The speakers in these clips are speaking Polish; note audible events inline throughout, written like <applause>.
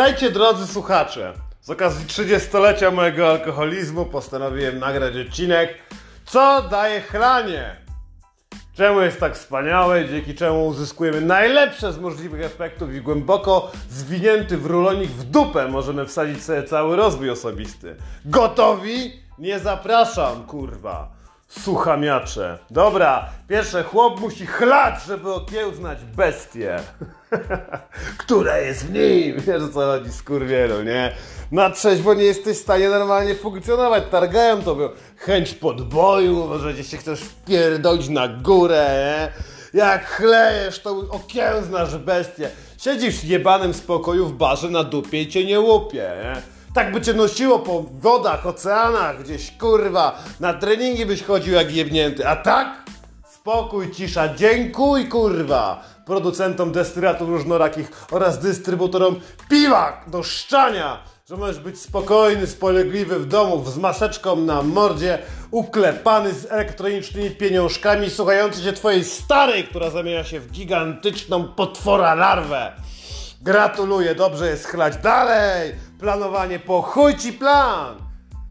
Witajcie drodzy słuchacze. Z okazji 30-lecia mojego alkoholizmu postanowiłem nagrać odcinek Co daje chlanie? Czemu jest tak wspaniałe, dzięki czemu uzyskujemy najlepsze z możliwych efektów i głęboko zwinięty w rulonik w dupę możemy wsadzić sobie cały rozwój osobisty. Gotowi? Nie zapraszam, kurwa. Suchamiacze. Dobra, pierwsze chłop musi chlać, żeby okiełznać bestię. <laughs> <laughs> Która jest w nim. <laughs> Wiesz o co chodzi, skurwielu, nie? Na trzeźwo nie jesteś w stanie normalnie funkcjonować. Targają tobie chęć podboju, możecie się chcesz wpierdolić na górę, nie? Jak chlejesz, to okiełznasz bestię. Siedzisz jebanym spokoju w barze na dupie i cię nie łupie, nie? Tak by cię nosiło po wodach, oceanach, gdzieś kurwa, na treningi byś chodził jak jebnięty, a tak? Spokój, cisza, dziękuj kurwa producentom destylatów różnorakich oraz dystrybutorom piwa do szczania, że możesz być spokojny, spolegliwy w domu, z maseczką na mordzie, uklepany z elektronicznymi pieniążkami, słuchający się twojej starej, która zamienia się w gigantyczną potwora larwę. Gratuluję, dobrze jest chlać dalej. Planowanie po chuj ci plan.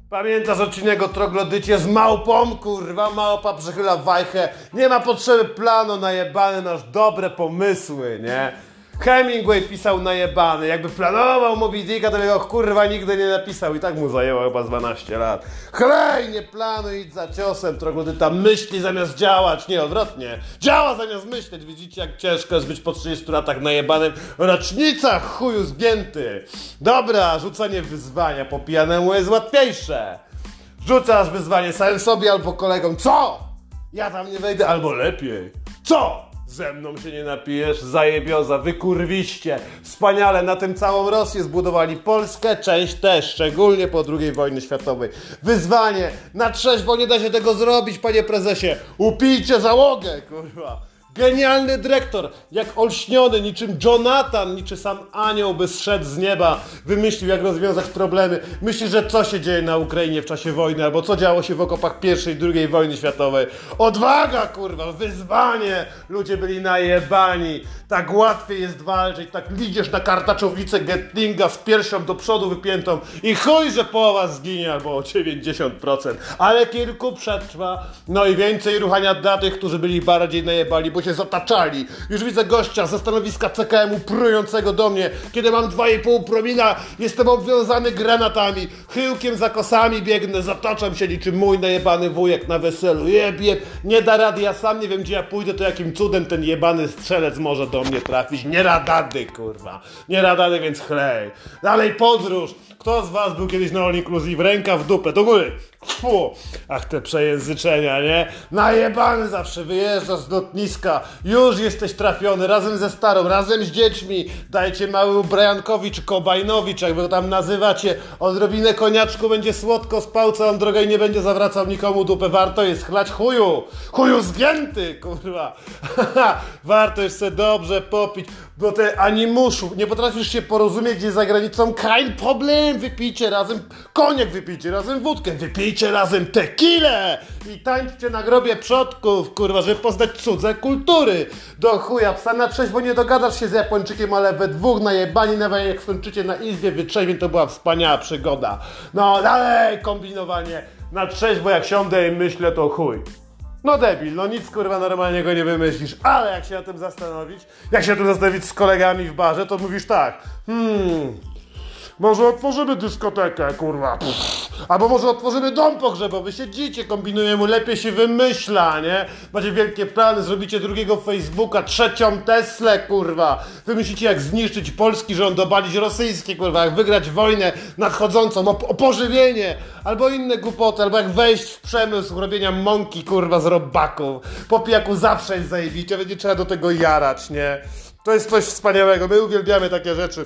Pamiętasz odcinek o troglodycie z małpą, kurwa, małpa przechyla wajchę. Nie ma potrzeby planu, najebany nasz dobre pomysły, nie? Hemingway pisał najebany, jakby planował Moby Dicka, to by go kurwa nigdy nie napisał i tak mu zajęło chyba z 12 lat. Chlej, nie planuj, idź za ciosem, troglodyta myśli zamiast działać, nie odwrotnie. Działa zamiast myśleć, widzicie jak ciężko jest być po 30 latach najebanym. Rocznica chuju zgięty. Dobra, rzucanie wyzwania po pijanemu jest łatwiejsze. Rzucasz wyzwanie samym sobie albo kolegom. Co? Ja tam nie wejdę, albo lepiej. Co? Ze mną się nie napijesz, zajebioza, wykurwiście. Wspaniale, na tym całą Rosję zbudowali Polskę, część też, szczególnie po II wojnie światowej. Wyzwanie, na trzeźwo nie da się tego zrobić, panie prezesie. Upijcie załogę, kurwa. Genialny dyrektor, jak olśniony, niczym Jonathan, niczym sam anioł by zszedł z nieba, wymyślił jak rozwiązać problemy. Myśli, że co się dzieje na Ukrainie w czasie wojny, albo co działo się w okopach I i II wojny światowej. Odwaga, kurwa, wyzwanie! Ludzie byli najebani. Tak łatwiej jest walczyć, tak lidziesz na kartaczownicę Gatlinga z piersią do przodu wypiętą i chuj, że połowa zginie, albo o 90%. Ale kilku przetrwa, no i więcej ruchania dla tych, którzy byli bardziej najebali, się zataczali. Już widzę gościa ze stanowiska CKM-u prującego do mnie, kiedy mam 2,5 promila, jestem obwiązany granatami, chyłkiem za kosami biegnę, zataczam się niczym mój najebany wujek na weselu. Jeb, jeb, nie da rady, ja sam nie wiem gdzie ja pójdę, to jakim cudem ten jebany strzelec może do mnie trafić. Nie radady, kurwa. Nie radady, więc chlej. Dalej podróż. Kto z was był kiedyś na All Inclusive? Ręka w dupę, do góry. Fu. Ach, te przejęzyczenia, nie? Najebany zawsze wyjeżdżasz z lotniska. Już jesteś trafiony, razem ze starą, razem z dziećmi. Dajcie mały Briankowi czy Kobajnowi, czy jakby go tam nazywacie. Odrobinę koniaczku będzie słodko, spał całą drogę i nie będzie zawracał nikomu dupę. Warto jest chlać chuju. Chuju zgięty, kurwa. <laughs> Warto jest se dobrze popić, bo te animuszu, nie potrafisz się porozumieć gdzie za granicą. Kein problem, wypijcie razem koniak, wypijcie razem wódkę, wypijcie razem tequilę i tańczcie na grobie przodków, kurwa, żeby poznać cudze kultury. Do chuja, psa na trzeźwo nie dogadasz się z Japończykiem, ale we dwóch najebani, nawet jak skończycie na izbie wytrzeźwień, to była wspaniała przygoda. No dalej, kombinowanie. Na trzeźwo jak siądę i myślę, to chuj. No debil, no nic kurwa normalnego nie wymyślisz, ale jak się na tym zastanowić, jak się na tym zastanowić z kolegami w barze, to mówisz tak, hmm, może otworzymy dyskotekę, kurwa, Pff. albo może otworzymy dom pogrzebowy, siedzicie, kombinujemy, lepiej się wymyśla, nie? Macie wielkie plany, zrobicie drugiego Facebooka, trzecią Teslę, kurwa, wymyślicie jak zniszczyć polski rząd, obalić rosyjski, kurwa, jak wygrać wojnę nadchodzącą, o, o pożywienie, albo inne głupoty, albo jak wejść w przemysł robienia mąki, kurwa, z robaków. Po pijaku zawsze jest zajebicie, będzie trzeba do tego jarać, nie? To jest coś wspaniałego, my uwielbiamy takie rzeczy.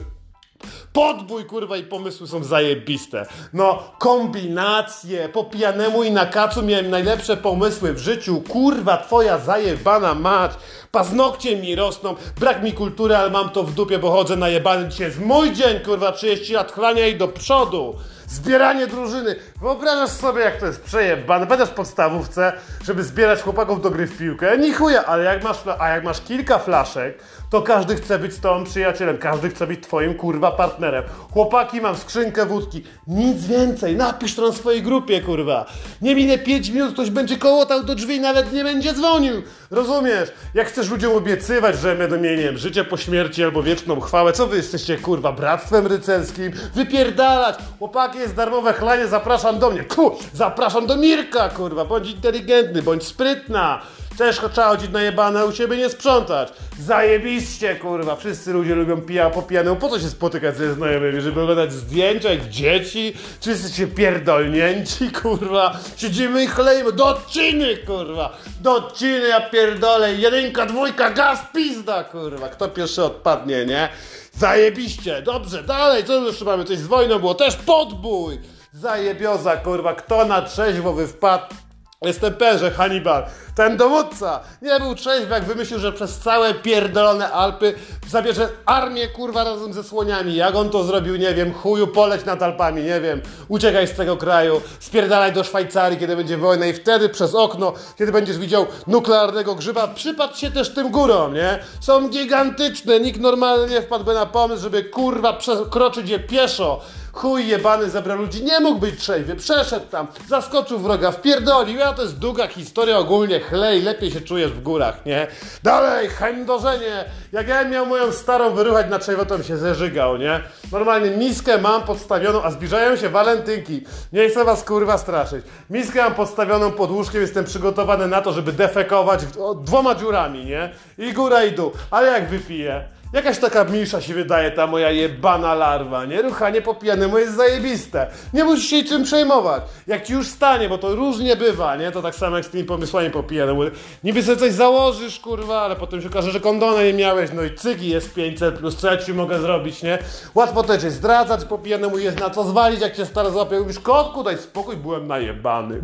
Podbój, kurwa, i pomysły są zajebiste. No, kombinacje, po pijanemu i na kacu miałem najlepsze pomysły w życiu. Kurwa, twoja zajebana mać. Paznokcie mi rosną, brak mi kultury, ale mam to w dupie, bo chodzę najebany. Dzisiaj jest mój dzień, kurwa, 30 lat chlania i do przodu. zbieranie drużyny. Wyobrażasz sobie, jak to jest przejebane. Będziesz w podstawówce, żeby zbierać chłopaków do gry w piłkę. Nie chuja, ale jak masz, a jak masz kilka flaszek, to każdy chce być z tobą przyjacielem, każdy chce być twoim kurwa partnerem. Chłopaki, mam skrzynkę wódki. Nic więcej, napisz to na swojej grupie, kurwa. Nie minie 5 minut, ktoś będzie kołotał do drzwi i nawet nie będzie dzwonił. Rozumiesz? Jak chcesz ludziom obiecywać, że będą mieli, nie życie po śmierci albo wieczną chwałę, co wy jesteście, kurwa, bractwem rycerskim? Wypierdalać! Chłopaki, jest darmowe chlanie, zapraszam do mnie. Ku, zapraszam do Mirka, kurwa, bądź inteligentny, bądź sprytna. Też trzeba chodzić na jebane, u siebie nie sprzątać. Zajebiście, kurwa. Wszyscy ludzie lubią pija po pijanemu. Po co się spotykać ze znajomymi? Żeby oglądać zdjęcia jak dzieci? Czy jesteście pierdolnięci, kurwa? Siedzimy i chlejmy. Do odciny, kurwa. Do odciny, ja pierdolę. Jedynka, dwójka, gaz, pizda, kurwa. Kto pierwszy odpadnie, nie? Zajebiście. Dobrze, dalej. Co jeszcze mamy? Coś z wojną było. Też podbój. Zajebioza, kurwa. Kto na trzeźwo wpadł? Jestem że Hannibal, ten dowódca, nie był trzeźwy, jak wymyślił, że przez całe pierdolone Alpy zabierze armię, kurwa, razem ze słoniami. Jak on to zrobił, nie wiem, chuju, poleć nad Alpami, nie wiem, uciekaj z tego kraju, spierdalaj do Szwajcarii, kiedy będzie wojna i wtedy przez okno, kiedy będziesz widział nuklearnego grzyba, przypatrz się też tym górom, nie? Są gigantyczne, nikt normalnie nie wpadłby na pomysł, żeby, kurwa, przekroczyć je pieszo. Chuj jebany zebrał ludzi, nie mógł być trzeźwy, przeszedł tam, zaskoczył wroga, wpierdolił, ja to jest długa historia ogólnie, chlej, lepiej się czujesz w górach, nie? Dalej, chędożenie, jak ja miał moją starą wyruchać na trzeźwo, to się zeżygał, nie? Normalnie miskę mam podstawioną, a zbliżają się walentynki, nie chcę was kurwa straszyć, miskę mam podstawioną pod łóżkiem, jestem przygotowany na to, żeby defekować dwoma dziurami, nie? I góra i dół, ale jak wypiję, Jakaś taka mniejsza się wydaje ta moja jebana larwa, nie? Ruchanie po pijanemu jest zajebiste. Nie musisz się czym przejmować. Jak ci już stanie, bo to różnie bywa, nie? To tak samo jak z tymi pomysłami po pijanemu. Niby sobie coś założysz, kurwa, ale potem się okaże, że kondona nie miałeś, no i cygi jest 500 plus, co ja ci mogę zrobić, nie? Łatwo też jest zdradzać po pijanemu, jest na co zwalić, jak cię stara złapie. Mówisz, kotku, daj spokój, byłem najebany.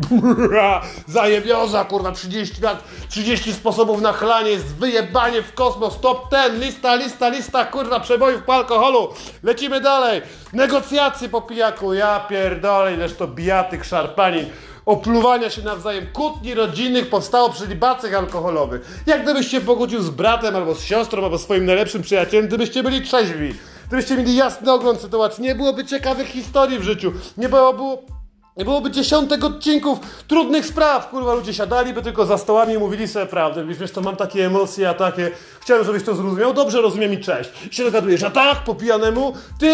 Zajebioza, kurwa, 30 lat, 30 sposobów na chlanie, jest wyjebanie w kosmos, top 10, lista, lista, lista, kurwa, przebojów po alkoholu. Lecimy dalej. Negocjacje po pijaku, ja pierdolę, ileż to bijatyk, szarpanin. Opluwania się nawzajem, kłótni rodzinnych powstało przy libacjach alkoholowych. Jak gdybyś się pogodził z bratem, albo z siostrą, albo swoim najlepszym przyjacielem, gdybyście byli trzeźwi. Gdybyście mieli jasny ogląd sytuacji, nie byłoby ciekawych historii w życiu, nie byłoby... Nie byłoby dziesiątek odcinków trudnych spraw, kurwa, ludzie siadaliby tylko za stołami i mówili sobie prawdę. Wiesz, wiesz, to mam takie emocje, a takie, chciałem, żebyś to zrozumiał, dobrze rozumiem i cześć. I się dogadujesz, a tak, po pijanemu, ty,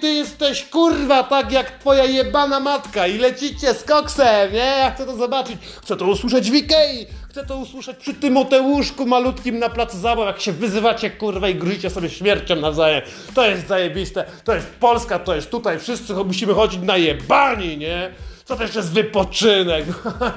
ty jesteś, kurwa, tak jak twoja jebana matka i lecicie z koksem, nie? Ja chcę to zobaczyć, chcę to usłyszeć w Ikei, chcę to usłyszeć przy Tymoteuszku malutkim na placu zabaw, jak się wyzywacie, kurwa, i gruzicie sobie śmiercią nawzajem. To jest zajebiste, to jest Polska, to jest tutaj, wszyscy musimy chodzić na jebani, nie? Co to jeszcze jest wypoczynek?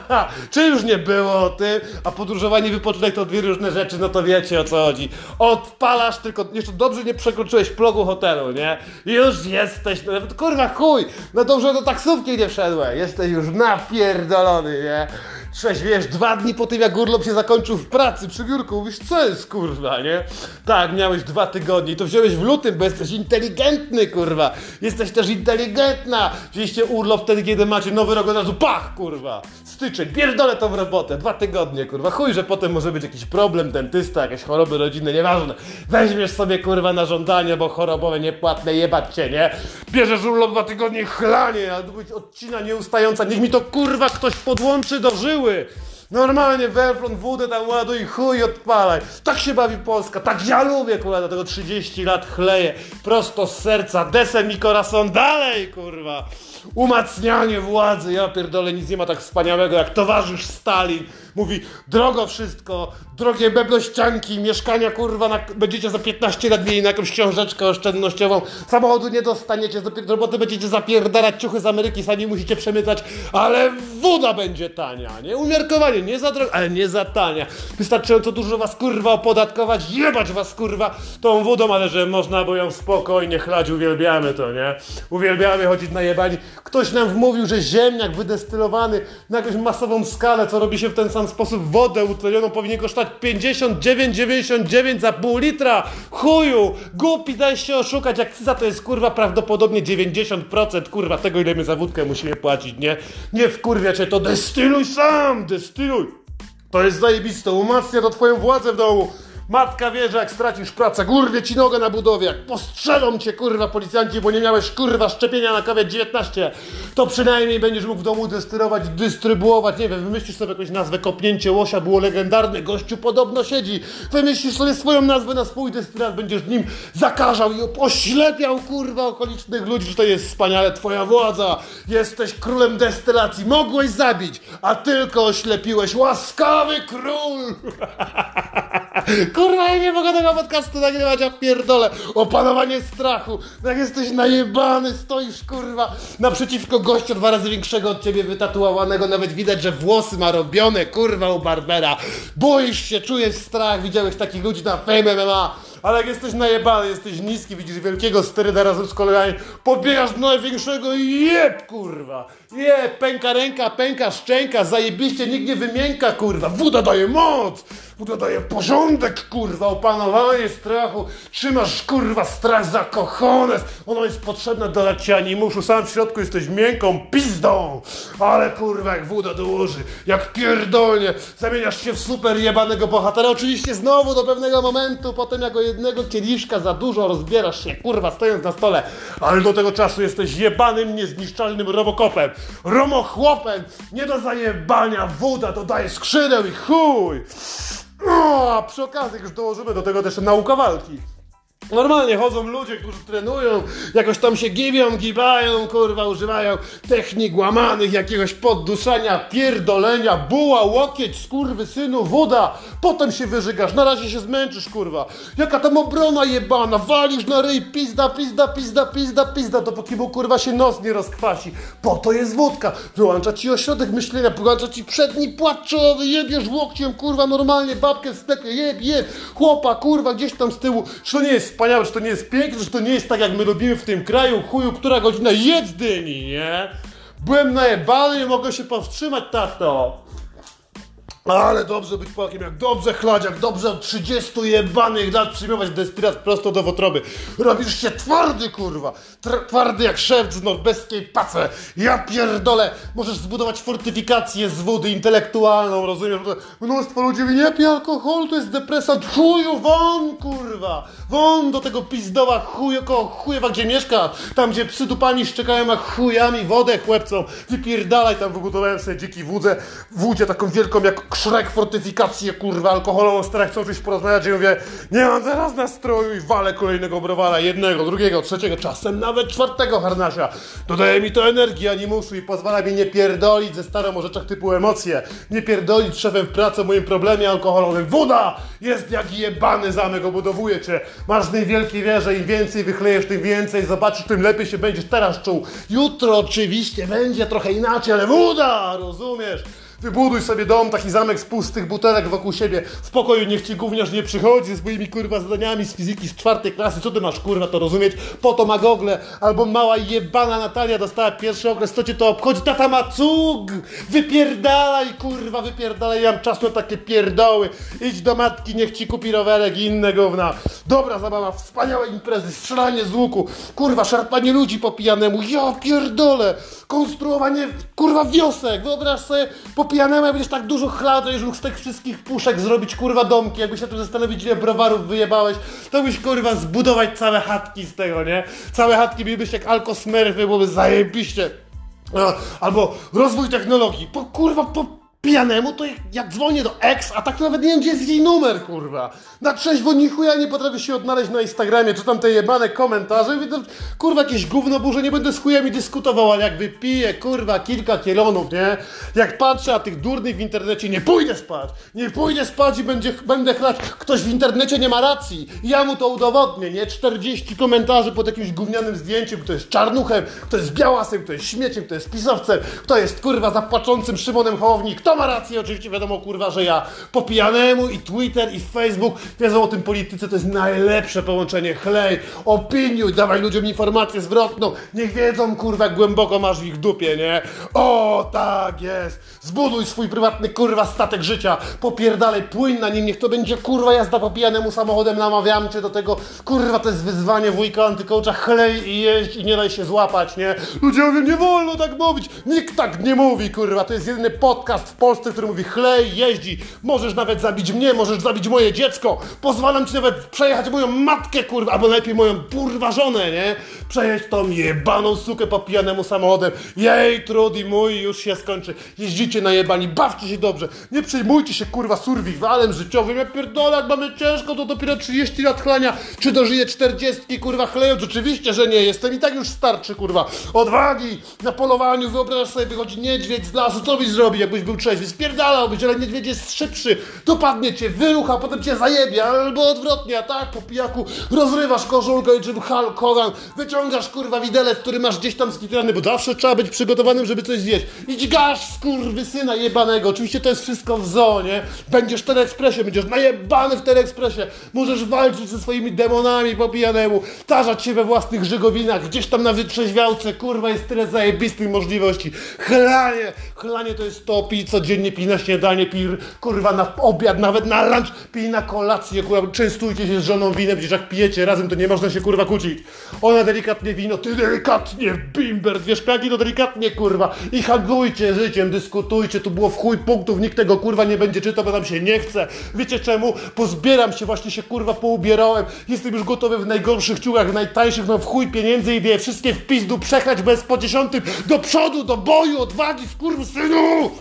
<laughs> Czy już nie było o tym? A podróżowanie i wypoczynek to dwie różne rzeczy, no to wiecie o co chodzi. Odpalasz tylko, jeszcze dobrze nie przekroczyłeś progu hotelu, nie? Już jesteś, no, kurwa chuj, no dobrze do taksówki nie wszedłeś, jesteś już napierdolony, nie? Trzeźwiesz dwa dni po tym, jak urlop się zakończył w pracy przy biurku. Mówisz, co jest kurwa, nie? Tak, miałeś dwa tygodnie to wziąłeś w lutym, bo jesteś inteligentny, kurwa. Jesteś też inteligentna. Wzięliście urlop wtedy, kiedy macie nowy rok od razu, pach, kurwa. Styczeń, pierdolę tą robotę, dwa tygodnie, kurwa. Chuj, że potem może być jakiś problem, dentysta, jakieś choroby rodzinne, nieważne. Weźmiesz sobie, kurwa, na żądanie, bo chorobowe, niepłatne, jebać cię, nie? Bierzesz urlop dwa tygodnie, chlanie, a być odcina nieustająca. Niech mi to, kurwa, ktoś podłączy do żyły. Normalnie Werflon, wódę tam ładuj, chuj odpalaj. Tak się bawi Polska, tak ja lubię, kurwa, dlatego 30 lat chleję. Prosto z serca, desem mi corazon, dalej, kurwa. Umacnianie władzy, ja pierdolę, nic nie ma tak wspaniałego jak towarzysz Stalin. Mówi, drogo wszystko, drogie beblościanki, mieszkania, kurwa, na, będziecie za 15 lat mieli na jakąś książeczkę oszczędnościową, samochodu nie dostaniecie, do, roboty będziecie zapierdalać ciuchy z Ameryki, sami musicie przemycać, ale woda będzie tania, nie? Umiarkowanie, nie za drogo, ale nie za tania. Wystarczająco dużo was, kurwa, opodatkować, jebać was, kurwa, tą wodą, ale że można by ją spokojnie chlać, uwielbiamy to, nie? Uwielbiamy chodzić na jebani. Ktoś nam wmówił, że ziemniak wydestylowany na jakąś masową skalę, co robi się w ten sam sposób wodę utlenioną, powinien kosztować 59,99 za pół litra. Chuju! Głupi, daj się oszukać, jak za to jest kurwa prawdopodobnie 90% kurwa tego, ile my za wódkę musimy płacić, nie? Nie wkurwia cię to, destyluj sam, destyluj! To jest zajebiste, umacnia to twoją władzę w domu. Matka wie, że jak stracisz pracę, gurwie ci nogę na budowie, jak postrzelą cię kurwa policjanci, bo nie miałeś kurwa szczepienia na COVID-19, to przynajmniej będziesz mógł w domu destylować, dystrybuować, nie wiem, wymyślisz sobie jakąś nazwę, kopnięcie łosia było legendarne, gościu podobno siedzi, wymyślisz sobie swoją nazwę na swój destylat, będziesz nim zakażał i oślepiał kurwa okolicznych ludzi, że to jest wspaniale, twoja władza, jesteś królem destylacji, mogłeś zabić, a tylko oślepiłeś, łaskawy król! <laughs> <laughs> Kurwa, ja nie mogę tego podcastu nagrywać, ja pierdolę. Opanowanie strachu. Jak jesteś najebany, stoisz, kurwa, naprzeciwko gościa dwa razy większego od ciebie, wytatuowanego. Nawet widać, że włosy ma robione, kurwa, u Barbera. Boisz się, czujesz strach. Widziałeś takich ludzi na Fame MMA. Ale jak jesteś najebany, jesteś niski, widzisz wielkiego steryda razem z kolegami, podbiegasz do największego i jeb, kurwa. Jeb, pęka ręka, pęka szczęka, zajebiście, nikt nie wymięka, kurwa. Woda daje moc, woda daje porządek, kurwa, opanowanie strachu. Trzymasz, kurwa, strach za kochones. Ono jest potrzebne do leczenia animuszu. Sam w środku jesteś miękką pizdą. Ale, kurwa, jak woda dołoży, jak pierdolnie, zamieniasz się w super jebanego bohatera. Oczywiście znowu do pewnego momentu, potem jako jednego kieliszka za dużo rozbierasz się, kurwa, stojąc na stole. Ale do tego czasu jesteś jebanym, niezniszczalnym robokopem. Romochłopem, nie do zajebania, woda dodaje skrzydeł i chuj. O, a przy okazji już dołożymy do tego też nauka walki. Normalnie chodzą ludzie, którzy trenują, jakoś tam się gibią, gibają, kurwa, używają technik łamanych, jakiegoś podduszania, pierdolenia, buła, łokieć, skurwy, synu, woda, potem się wyżygasz, na razie się zmęczysz, kurwa. Jaka tam obrona jebana, walisz na ryj, pizda, pizda, pizda, pizda, pizda, dopóki mu, kurwa, się nos nie rozkwasi. Po to jest wódka, wyłącza ci ośrodek myślenia, wyłącza ci przedni płat czołowy, jebiesz łokciem, kurwa, normalnie, babkę w sklepie, jeb, jeb, chłopa, kurwa, gdzieś tam z tyłu, czy to nie jest wspaniałe, czy to nie jest piękne, czy to nie jest tak, jak my lubimy w tym kraju, chuju, która godzina, jedz dyni, nie? Byłem najebany, nie mogę się powstrzymać, tato. Ale dobrze być Polakiem, jak dobrze chlać, jak dobrze od 30 jebanych lat przyjmować destylat prosto do wątroby. Robisz się twardy, kurwa. Tr- twardy jak szewc z norweskiej pace. Ja pierdolę. Możesz zbudować fortyfikację z wody intelektualną, rozumiesz? Mnóstwo ludzi mówi, nie pij alkoholu, to jest depresant. Chuju, won, kurwa. Won do tego pizdowa chuju, koło chujewa, gdzie mieszka. Tam, gdzie psy dupami szczekają, a chujami wodę chłepcą. Wypierdalaj, tam wybudowałem sobie dziki wódze, wódzie taką wielką jak Szrek fortyfikację, kurwa, alkoholową, starach chcą coś porozmawiać i mówię, nie mam teraz nastroju i walę kolejnego browara, jednego, drugiego, trzeciego, czasem nawet czwartego harnasia. Dodaje mi to energii, animuszu i pozwala mi nie pierdolić ze starą o rzeczach typu emocje, nie pierdolić szefem w pracy o moim problemie alkoholowym. Woda jest jak jebany zamek, obudowuje cię. Masz w wielkiej wierze, im więcej wychlejesz, tym więcej, zobaczysz, tym lepiej się będziesz teraz czuł. Jutro oczywiście będzie trochę inaczej, ale woda, rozumiesz? Wybuduj sobie dom, taki zamek z pustych butelek wokół siebie. W pokoju niech ci gówniarz nie przychodzi z moimi kurwa zadaniami z fizyki z czwartej klasy. Co ty masz kurwa to rozumieć? Po to ma gogle. Albo mała jebana Natalia dostała pierwszy okres, co cię to obchodzi? Tata ma cug! Wypierdalaj kurwa, wypierdalaj. Ja mam czas na takie pierdoły. Idź do matki, niech ci kupi rowerek i inne gówna. Dobra zabawa, wspaniałe imprezy, strzelanie z łuku. Kurwa, szarpanie ludzi po pijanemu. Ja pierdolę. Konstruowanie kurwa wiosek. Wyobraź sobie po pijanemu, jak będziesz tak dużo chlał, to już mógł z tych wszystkich puszek zrobić kurwa domki. Jakbyś się tu zastanowić, ile browarów wyjebałeś, to byś kurwa zbudować całe chatki z tego, nie? Całe chatki byłybyś jak alkosmerfy, byłoby zajebiście. A, Albo rozwój technologii. Po kurwa, po pijanemu to jak, dzwonię do ex, a tak nawet nie wiem, gdzie jest jej numer, kurwa. Na trzeźwo ni chuja nie potrafię się odnaleźć na Instagramie, czytam te jebane komentarze, mówię, to, kurwa, jakieś gówno burze, nie będę z chujami dyskutował, ale jak wypiję, kurwa, kilka kielonów, nie? Jak patrzę, a tych durnych w internecie, nie pójdę spać, nie pójdę spać i będzie, będę chlać, ktoś w internecie nie ma racji, ja mu to udowodnię, nie? 40 komentarzy pod jakimś gównianym zdjęciem, kto jest czarnuchem, kto jest białasem, kto jest śmieciem, kto jest pisowcem, kto jest, kurwa, zapłaczącym Szymonem Hołowni, kto Kto ma rację? Oczywiście wiadomo, kurwa, że ja po pijanemu i Twitter i Facebook, wiedzą o tym polityce, to jest najlepsze połączenie. Chlej, opiniuj, dawaj ludziom informację zwrotną, niech wiedzą, kurwa, jak głęboko masz w ich dupie, nie? O, tak jest! Zbuduj swój prywatny, kurwa, statek życia, popierdalej, płyń na nim, niech to będzie, kurwa, jazda po pijanemu samochodem, namawiam cię do tego, kurwa, to jest wyzwanie wujka antykołcza, chlej i jeźdź i nie daj się złapać, nie? Ludzie mówią, nie wolno tak mówić, nikt tak nie mówi, kurwa, to jest jedyny podcast Polsce, który mówi chlej, jeździ, możesz nawet zabić mnie, możesz zabić moje dziecko, pozwalam ci nawet przejechać moją matkę, kurwa, albo najlepiej moją, kurwa, żonę, nie? Przejeźdź tą jebaną sukę po pijanemu samochodem, jej, trud i mój już się skończy, jeździcie na jebani, bawcie się dobrze, nie przejmujcie się, kurwa, survivalem życiowym, ja pierdolę, jak mamy ciężko, to dopiero 30 lat chlania, czy dożyję 40, kurwa, chlejąc, oczywiście, że nie, jestem i tak już starczy, kurwa, odwagi, na polowaniu, wyobrażasz sobie, wychodzi niedźwiedź z lasu, co byś zrobił, jakbyś był trzeźwy, spierdalałbyś, ale niedźwiedź jest szybszy, dopadnie cię, wyrucha, potem cię zajebie, albo odwrotnie, a tak, po pijaku, rozrywasz koszulkę i czym Hulk Hogan, wyciągasz, kurwa, widelec, który masz gdzieś tam skitrany, bo zawsze trzeba być przygotowanym, żeby coś zjeść, i dźgasz, syna jebanego, oczywiście to jest wszystko w zonie, będziesz w Teleekspresie, będziesz najebany w Teleekspresie, możesz walczyć ze swoimi demonami po pijanemu, tarzać się we własnych żygowinach, gdzieś tam na wytrzeźwiałce, kurwa, jest tyle zajebistych możliwości. Chlanie, chlanie to jest to, pij codziennie, pij na śniadanie, pij, kurwa, na obiad, nawet na lunch, pij na kolację, kurwa, częstujcie się z żoną winem, przecież jak pijecie razem, to nie można się, kurwa, kłócić. Ona delikatnie wino, ty delikatnie bimber, dwie szklanki to delikatnie, kurwa, i handlujcie życiem, dyskutujcie, tu było w chuj punktów, nikt tego, kurwa, nie będzie czytał, bo nam się nie chce. Wiecie czemu? Pozbieram się, właśnie się, kurwa, poubierałem, jestem już gotowy w najgorszych ciuchach, najtańszych, no w chuj pieniędzy i je wszystkie w pizdu przechać bez po dziesiątym, do przodu, do boju, odwagi, skurwysynu!